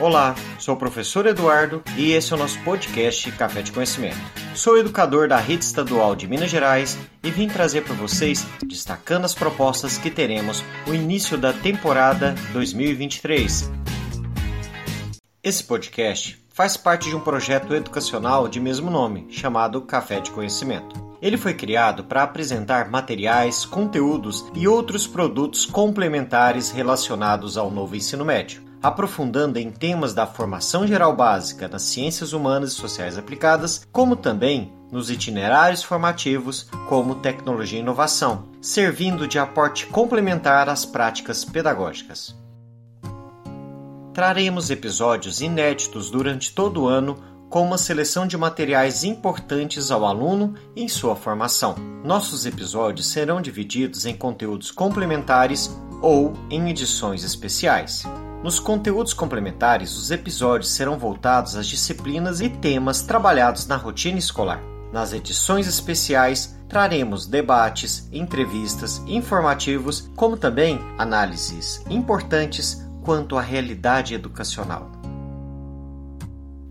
Olá, sou o professor Eduardo e esse é o nosso podcast Café de Conhecimento. Sou educador da Rede Estadual de Minas Gerais e vim trazer para vocês, destacando as propostas que teremos no início da temporada 2023. Esse podcast faz parte de um projeto educacional de mesmo nome, chamado Café de Conhecimento. Ele foi criado para apresentar materiais, conteúdos e outros produtos complementares relacionados ao novo ensino médio aprofundando em temas da formação geral básica nas ciências humanas e sociais aplicadas, como também nos itinerários formativos, como tecnologia e inovação, servindo de aporte complementar às práticas pedagógicas. Traremos episódios inéditos durante todo o ano com uma seleção de materiais importantes ao aluno em sua formação. Nossos episódios serão divididos em conteúdos complementares ou em edições especiais. Nos conteúdos complementares, os episódios serão voltados às disciplinas e temas trabalhados na rotina escolar. Nas edições especiais, traremos debates, entrevistas, informativos, como também análises importantes quanto à realidade educacional.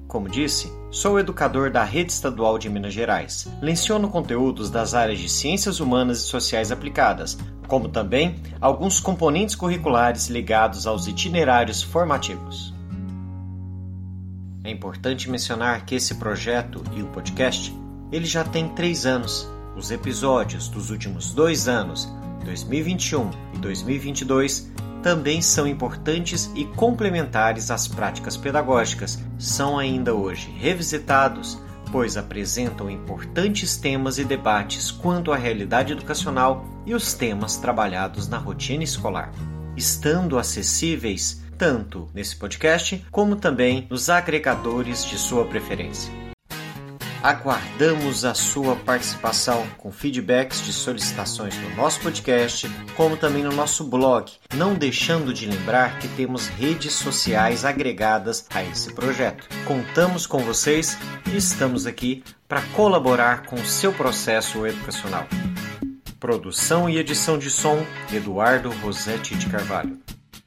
Como disse, sou educador da Rede Estadual de Minas Gerais. Leciono conteúdos das áreas de Ciências Humanas e Sociais Aplicadas, como também alguns componentes curriculares ligados aos itinerários formativos. É importante mencionar que esse projeto e o podcast ele já tem três anos. Os episódios dos últimos dois anos, 2021 e 2022, também são importantes e complementares às práticas pedagógicas. São ainda hoje revisitados pois apresentam importantes temas e debates quanto à realidade educacional e os temas trabalhados na rotina escolar, estando acessíveis tanto nesse podcast como também nos agregadores de sua preferência. Aguardamos a sua participação com feedbacks de solicitações no nosso podcast, como também no nosso blog, não deixando de lembrar que temos redes sociais agregadas a esse projeto. Contamos com vocês e estamos aqui para colaborar com o seu processo educacional. Produção e edição de som: Eduardo Rosetti de Carvalho.